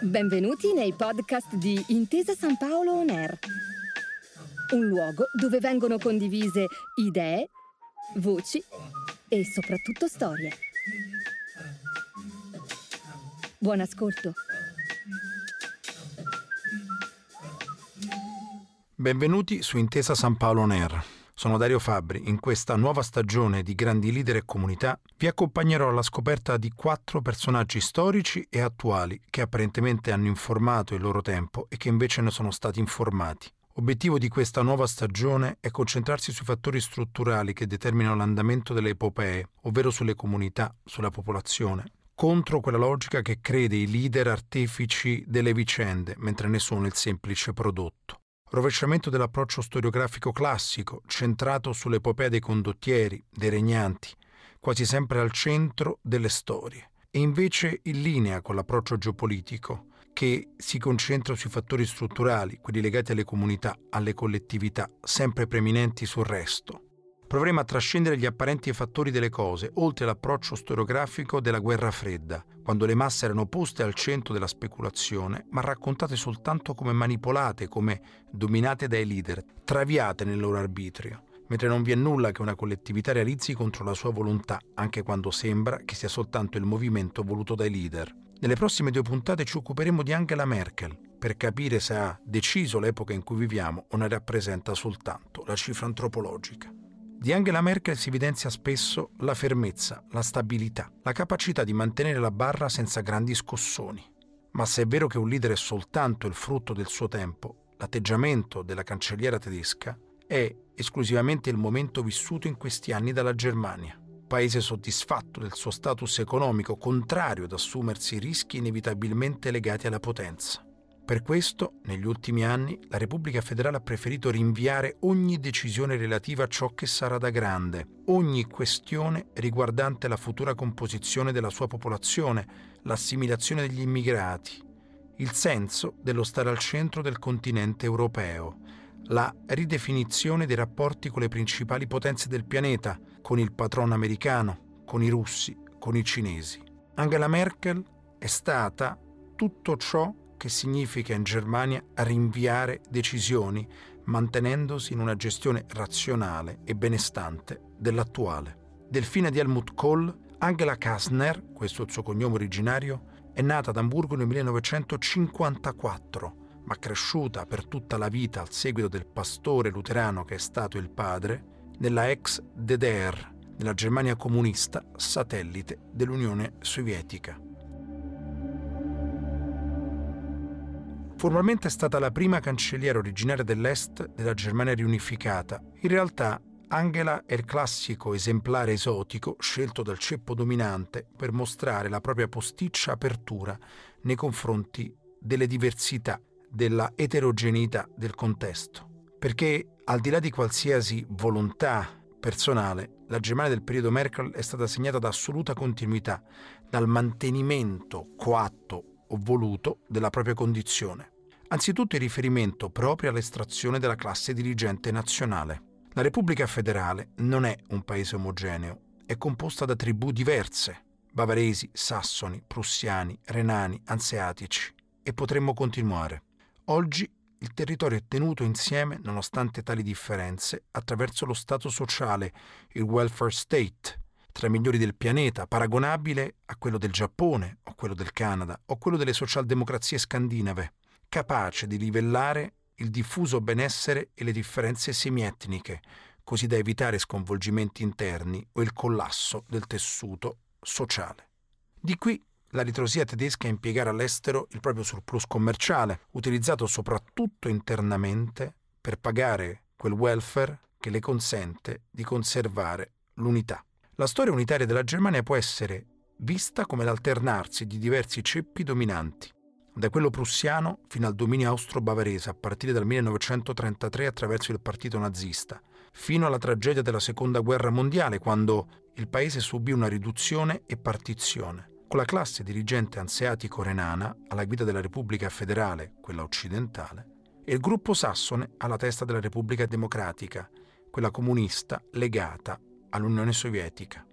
Benvenuti nei podcast di Intesa San Paolo On Air, un luogo dove vengono condivise idee, voci e soprattutto storie. Buon ascolto. Benvenuti su Intesa San Paolo On Air. Sono Dario Fabbri. In questa nuova stagione di Grandi Leader e Comunità vi accompagnerò alla scoperta di quattro personaggi storici e attuali che apparentemente hanno informato il loro tempo e che invece ne sono stati informati. Obiettivo di questa nuova stagione è concentrarsi sui fattori strutturali che determinano l'andamento delle epopee, ovvero sulle comunità, sulla popolazione, contro quella logica che crede i leader artefici delle vicende, mentre ne sono il semplice prodotto rovesciamento dell'approccio storiografico classico, centrato sull'epopea dei condottieri, dei regnanti, quasi sempre al centro delle storie, e invece in linea con l'approccio geopolitico, che si concentra sui fattori strutturali, quelli legati alle comunità, alle collettività, sempre preeminenti sul resto. Proveremo a trascendere gli apparenti fattori delle cose, oltre l'approccio storiografico della guerra fredda, quando le masse erano poste al centro della speculazione, ma raccontate soltanto come manipolate, come dominate dai leader, traviate nel loro arbitrio, mentre non vi è nulla che una collettività realizzi contro la sua volontà, anche quando sembra che sia soltanto il movimento voluto dai leader. Nelle prossime due puntate ci occuperemo di Angela Merkel, per capire se ha deciso l'epoca in cui viviamo o ne rappresenta soltanto la cifra antropologica. Di Angela Merkel si evidenzia spesso la fermezza, la stabilità, la capacità di mantenere la barra senza grandi scossoni. Ma se è vero che un leader è soltanto il frutto del suo tempo, l'atteggiamento della cancelliera tedesca è esclusivamente il momento vissuto in questi anni dalla Germania, paese soddisfatto del suo status economico, contrario ad assumersi rischi inevitabilmente legati alla potenza. Per questo, negli ultimi anni, la Repubblica federale ha preferito rinviare ogni decisione relativa a ciò che sarà da grande, ogni questione riguardante la futura composizione della sua popolazione, l'assimilazione degli immigrati, il senso dello stare al centro del continente europeo, la ridefinizione dei rapporti con le principali potenze del pianeta, con il patrono americano, con i russi, con i cinesi. Angela Merkel è stata tutto ciò che significa in Germania rinviare decisioni mantenendosi in una gestione razionale e benestante dell'attuale. Delfina di Helmut Kohl, Angela Kastner, questo è il suo cognome originario, è nata ad Amburgo nel 1954, ma cresciuta per tutta la vita al seguito del pastore luterano che è stato il padre, nella ex DDR, nella Germania comunista, satellite dell'Unione Sovietica. Formalmente è stata la prima cancelliera originaria dell'Est della Germania riunificata. In realtà Angela è il classico esemplare esotico scelto dal ceppo dominante per mostrare la propria posticcia apertura nei confronti delle diversità, della eterogeneità del contesto. Perché al di là di qualsiasi volontà personale, la Germania del periodo Merkel è stata segnata da assoluta continuità, dal mantenimento coatto o voluto della propria condizione. Anzitutto il riferimento proprio all'estrazione della classe dirigente nazionale. La Repubblica federale non è un paese omogeneo, è composta da tribù diverse, bavaresi, sassoni, prussiani, renani, anseatici, e potremmo continuare. Oggi il territorio è tenuto insieme, nonostante tali differenze, attraverso lo Stato sociale, il welfare state, tra i migliori del pianeta, paragonabile a quello del Giappone, o quello del Canada, o quello delle socialdemocrazie scandinave capace di livellare il diffuso benessere e le differenze semietniche, così da evitare sconvolgimenti interni o il collasso del tessuto sociale. Di qui la ritrosia tedesca a impiegare all'estero il proprio surplus commerciale, utilizzato soprattutto internamente per pagare quel welfare che le consente di conservare l'unità. La storia unitaria della Germania può essere vista come l'alternarsi di diversi ceppi dominanti, da quello prussiano fino al dominio austro-bavarese a partire dal 1933 attraverso il partito nazista, fino alla tragedia della Seconda Guerra Mondiale quando il paese subì una riduzione e partizione, con la classe dirigente anseatico-renana alla guida della Repubblica federale, quella occidentale, e il gruppo sassone alla testa della Repubblica Democratica, quella comunista legata all'Unione Sovietica.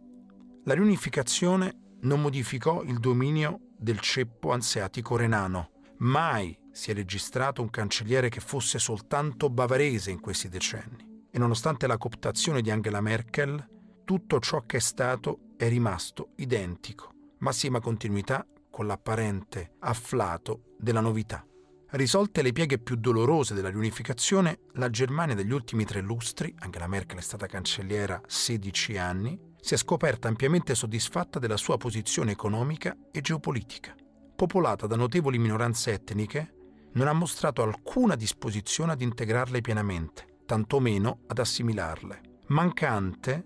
La riunificazione non modificò il dominio del ceppo anseatico renano. Mai si è registrato un cancelliere che fosse soltanto bavarese in questi decenni. E nonostante la cooptazione di Angela Merkel, tutto ciò che è stato è rimasto identico, massima continuità con l'apparente afflato della novità. Risolte le pieghe più dolorose della riunificazione, la Germania degli ultimi tre lustri, anche la Merkel è stata cancelliera 16 anni, si è scoperta ampiamente soddisfatta della sua posizione economica e geopolitica. Popolata da notevoli minoranze etniche, non ha mostrato alcuna disposizione ad integrarle pienamente, tantomeno ad assimilarle. Mancante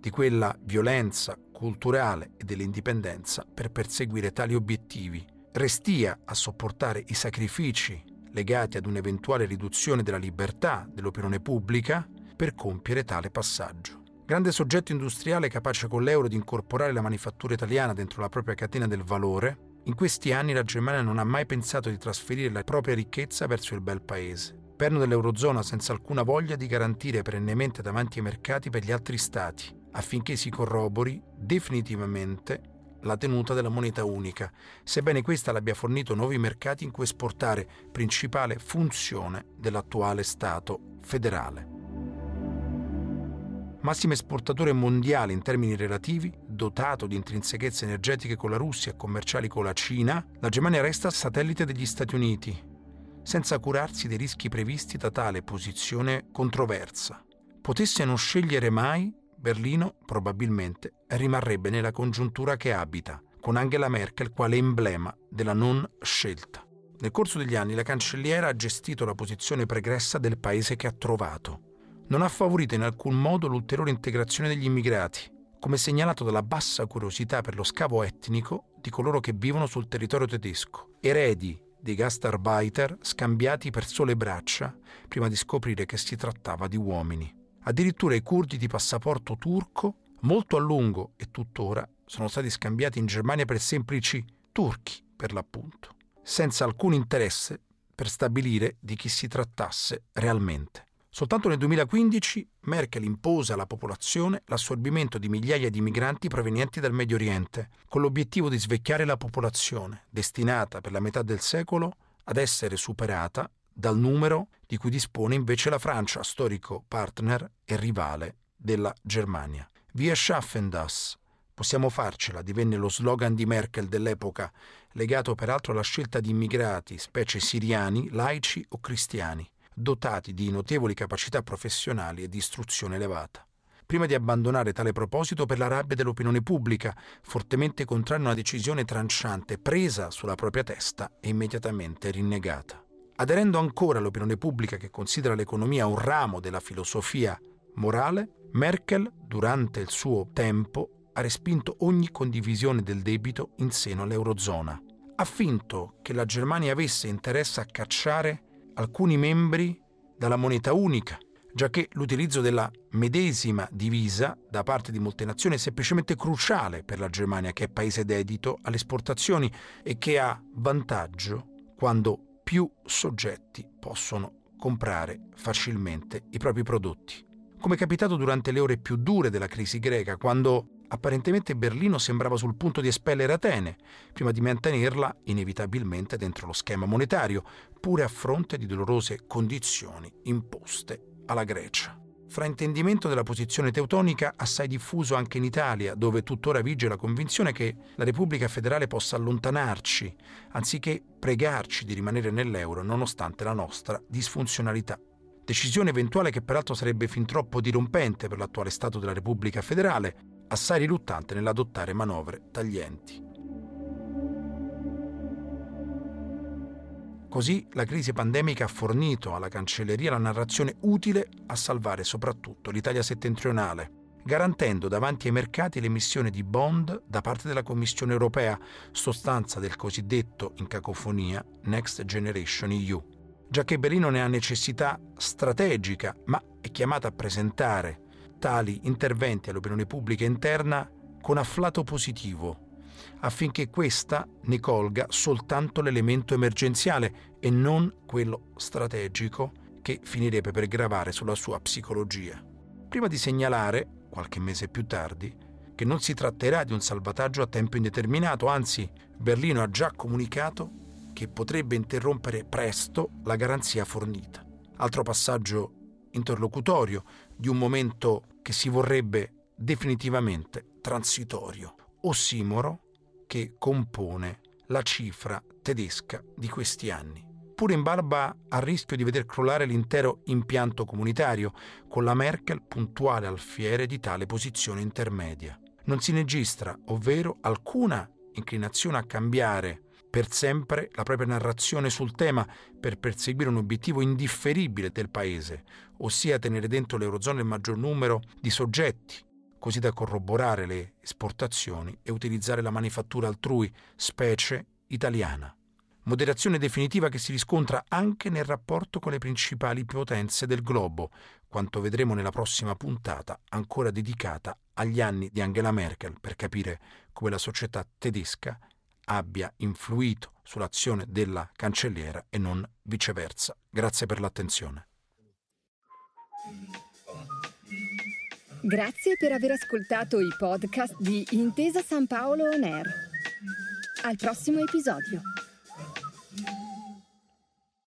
di quella violenza culturale e dell'indipendenza per perseguire tali obiettivi restia a sopportare i sacrifici legati ad un'eventuale riduzione della libertà dell'opinione pubblica per compiere tale passaggio. Grande soggetto industriale capace con l'euro di incorporare la manifattura italiana dentro la propria catena del valore, in questi anni la Germania non ha mai pensato di trasferire la propria ricchezza verso il bel paese. Perno dell'Eurozona senza alcuna voglia di garantire perennemente davanti ai mercati per gli altri stati, affinché si corrobori definitivamente la tenuta della moneta unica, sebbene questa l'abbia fornito nuovi mercati in cui esportare, principale funzione dell'attuale Stato federale. Massimo esportatore mondiale in termini relativi, dotato di intrinsechezze energetiche con la Russia e commerciali con la Cina, la Germania resta satellite degli Stati Uniti, senza curarsi dei rischi previsti da tale posizione controversa. Potesse non scegliere mai Berlino probabilmente rimarrebbe nella congiuntura che abita, con Angela Merkel quale emblema della non scelta. Nel corso degli anni la cancelliera ha gestito la posizione pregressa del paese che ha trovato. Non ha favorito in alcun modo l'ulteriore integrazione degli immigrati, come segnalato dalla bassa curiosità per lo scavo etnico di coloro che vivono sul territorio tedesco, eredi di gastarbeiter scambiati per sole braccia prima di scoprire che si trattava di uomini. Addirittura i curdi di passaporto turco, molto a lungo e tuttora, sono stati scambiati in Germania per semplici turchi, per l'appunto, senza alcun interesse per stabilire di chi si trattasse realmente. Soltanto nel 2015 Merkel impose alla popolazione l'assorbimento di migliaia di migranti provenienti dal Medio Oriente, con l'obiettivo di svecchiare la popolazione, destinata per la metà del secolo ad essere superata dal numero di cui dispone invece la Francia, storico partner e rivale della Germania. Wir schaffen das. Possiamo farcela, divenne lo slogan di Merkel dell'epoca, legato peraltro alla scelta di immigrati, specie siriani, laici o cristiani, dotati di notevoli capacità professionali e di istruzione elevata. Prima di abbandonare tale proposito per la rabbia dell'opinione pubblica, fortemente contraria a una decisione tranciante presa sulla propria testa e immediatamente rinnegata. Aderendo ancora all'opinione pubblica che considera l'economia un ramo della filosofia morale, Merkel, durante il suo tempo, ha respinto ogni condivisione del debito in seno all'Eurozona. Ha finto che la Germania avesse interesse a cacciare alcuni membri dalla moneta unica, giacché l'utilizzo della medesima divisa da parte di molte nazioni è semplicemente cruciale per la Germania, che è paese dedito alle esportazioni e che ha vantaggio quando più soggetti possono comprare facilmente i propri prodotti. Come è capitato durante le ore più dure della crisi greca, quando apparentemente Berlino sembrava sul punto di espellere Atene, prima di mantenerla inevitabilmente dentro lo schema monetario, pure a fronte di dolorose condizioni imposte alla Grecia fraintendimento della posizione teutonica assai diffuso anche in Italia, dove tuttora vige la convinzione che la Repubblica federale possa allontanarci, anziché pregarci di rimanere nell'euro nonostante la nostra disfunzionalità. Decisione eventuale che peraltro sarebbe fin troppo dirompente per l'attuale Stato della Repubblica federale, assai riluttante nell'adottare manovre taglienti. Così la crisi pandemica ha fornito alla cancelleria la narrazione utile a salvare soprattutto l'Italia settentrionale, garantendo davanti ai mercati l'emissione di bond da parte della Commissione europea, sostanza del cosiddetto, in cacofonia, Next Generation EU. Già che Berlino ne ha necessità strategica, ma è chiamata a presentare tali interventi all'opinione pubblica interna con afflato positivo, affinché questa ne colga soltanto l'elemento emergenziale e non quello strategico che finirebbe per gravare sulla sua psicologia. Prima di segnalare, qualche mese più tardi, che non si tratterà di un salvataggio a tempo indeterminato, anzi Berlino ha già comunicato che potrebbe interrompere presto la garanzia fornita. Altro passaggio interlocutorio di un momento che si vorrebbe definitivamente transitorio, ossimoro che compone la cifra tedesca di questi anni. Pure in barba al rischio di veder crollare l'intero impianto comunitario, con la Merkel puntuale al fiere di tale posizione intermedia. Non si registra, ovvero, alcuna inclinazione a cambiare per sempre la propria narrazione sul tema per perseguire un obiettivo indifferibile del Paese, ossia tenere dentro l'Eurozona il maggior numero di soggetti, così da corroborare le esportazioni e utilizzare la manifattura altrui, specie italiana. Moderazione definitiva che si riscontra anche nel rapporto con le principali potenze del globo, quanto vedremo nella prossima puntata, ancora dedicata agli anni di Angela Merkel, per capire come la società tedesca abbia influito sull'azione della cancelliera e non viceversa. Grazie per l'attenzione. Grazie per aver ascoltato i podcast di Intesa San Paolo On Air. Al prossimo episodio.